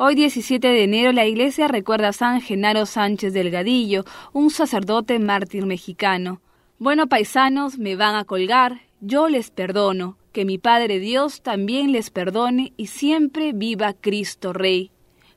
Hoy 17 de enero la iglesia recuerda a San Genaro Sánchez Delgadillo, un sacerdote mártir mexicano. Bueno, paisanos, me van a colgar, yo les perdono, que mi Padre Dios también les perdone y siempre viva Cristo Rey.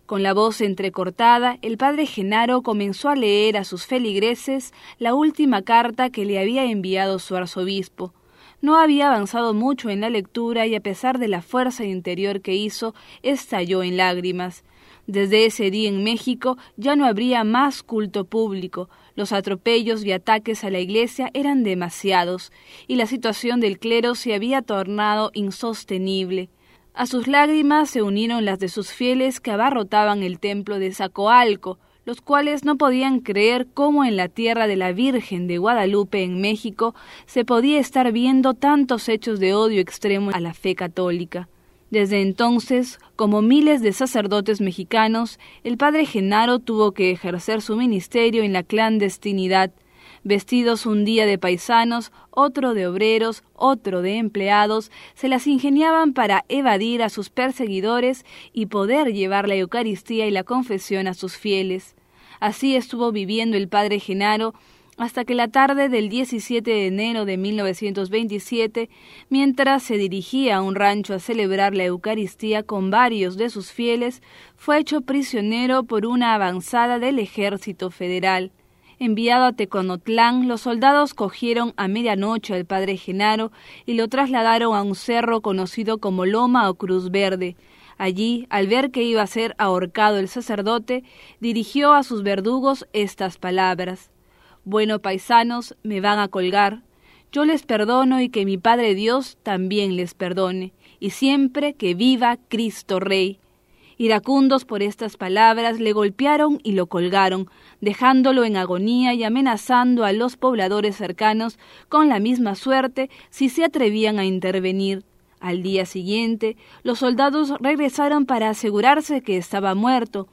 Con la voz entrecortada, el padre Genaro comenzó a leer a sus feligreses la última carta que le había enviado su arzobispo. No había avanzado mucho en la lectura y a pesar de la fuerza interior que hizo, estalló en lágrimas. Desde ese día en México ya no habría más culto público, los atropellos y ataques a la iglesia eran demasiados, y la situación del clero se había tornado insostenible. A sus lágrimas se unieron las de sus fieles que abarrotaban el templo de Zacoalco, los cuales no podían creer cómo en la tierra de la Virgen de Guadalupe en México se podía estar viendo tantos hechos de odio extremo a la fe católica. Desde entonces, como miles de sacerdotes mexicanos, el padre Genaro tuvo que ejercer su ministerio en la clandestinidad, vestidos un día de paisanos, otro de obreros, otro de empleados, se las ingeniaban para evadir a sus perseguidores y poder llevar la Eucaristía y la confesión a sus fieles. Así estuvo viviendo el padre Genaro hasta que la tarde del 17 de enero de 1927, mientras se dirigía a un rancho a celebrar la Eucaristía con varios de sus fieles, fue hecho prisionero por una avanzada del ejército federal. Enviado a Teconotlán, los soldados cogieron a medianoche al padre Genaro y lo trasladaron a un cerro conocido como Loma o Cruz Verde. Allí, al ver que iba a ser ahorcado el sacerdote, dirigió a sus verdugos estas palabras bueno, paisanos, me van a colgar. Yo les perdono y que mi Padre Dios también les perdone, y siempre que viva Cristo Rey. Iracundos por estas palabras le golpearon y lo colgaron, dejándolo en agonía y amenazando a los pobladores cercanos con la misma suerte si se atrevían a intervenir. Al día siguiente, los soldados regresaron para asegurarse que estaba muerto,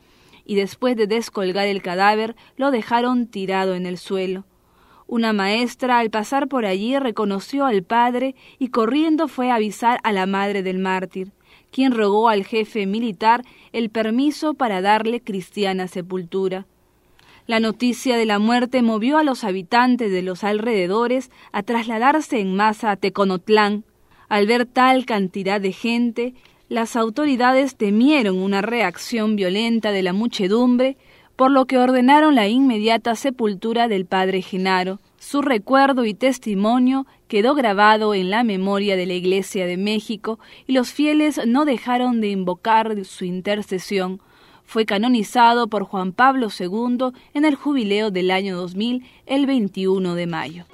y después de descolgar el cadáver lo dejaron tirado en el suelo. Una maestra al pasar por allí reconoció al padre y corriendo fue a avisar a la madre del mártir, quien rogó al jefe militar el permiso para darle cristiana sepultura. La noticia de la muerte movió a los habitantes de los alrededores a trasladarse en masa a Teconotlán. Al ver tal cantidad de gente, las autoridades temieron una reacción violenta de la muchedumbre, por lo que ordenaron la inmediata sepultura del padre Genaro. Su recuerdo y testimonio quedó grabado en la memoria de la Iglesia de México y los fieles no dejaron de invocar su intercesión. Fue canonizado por Juan Pablo II en el jubileo del año 2000, el 21 de mayo.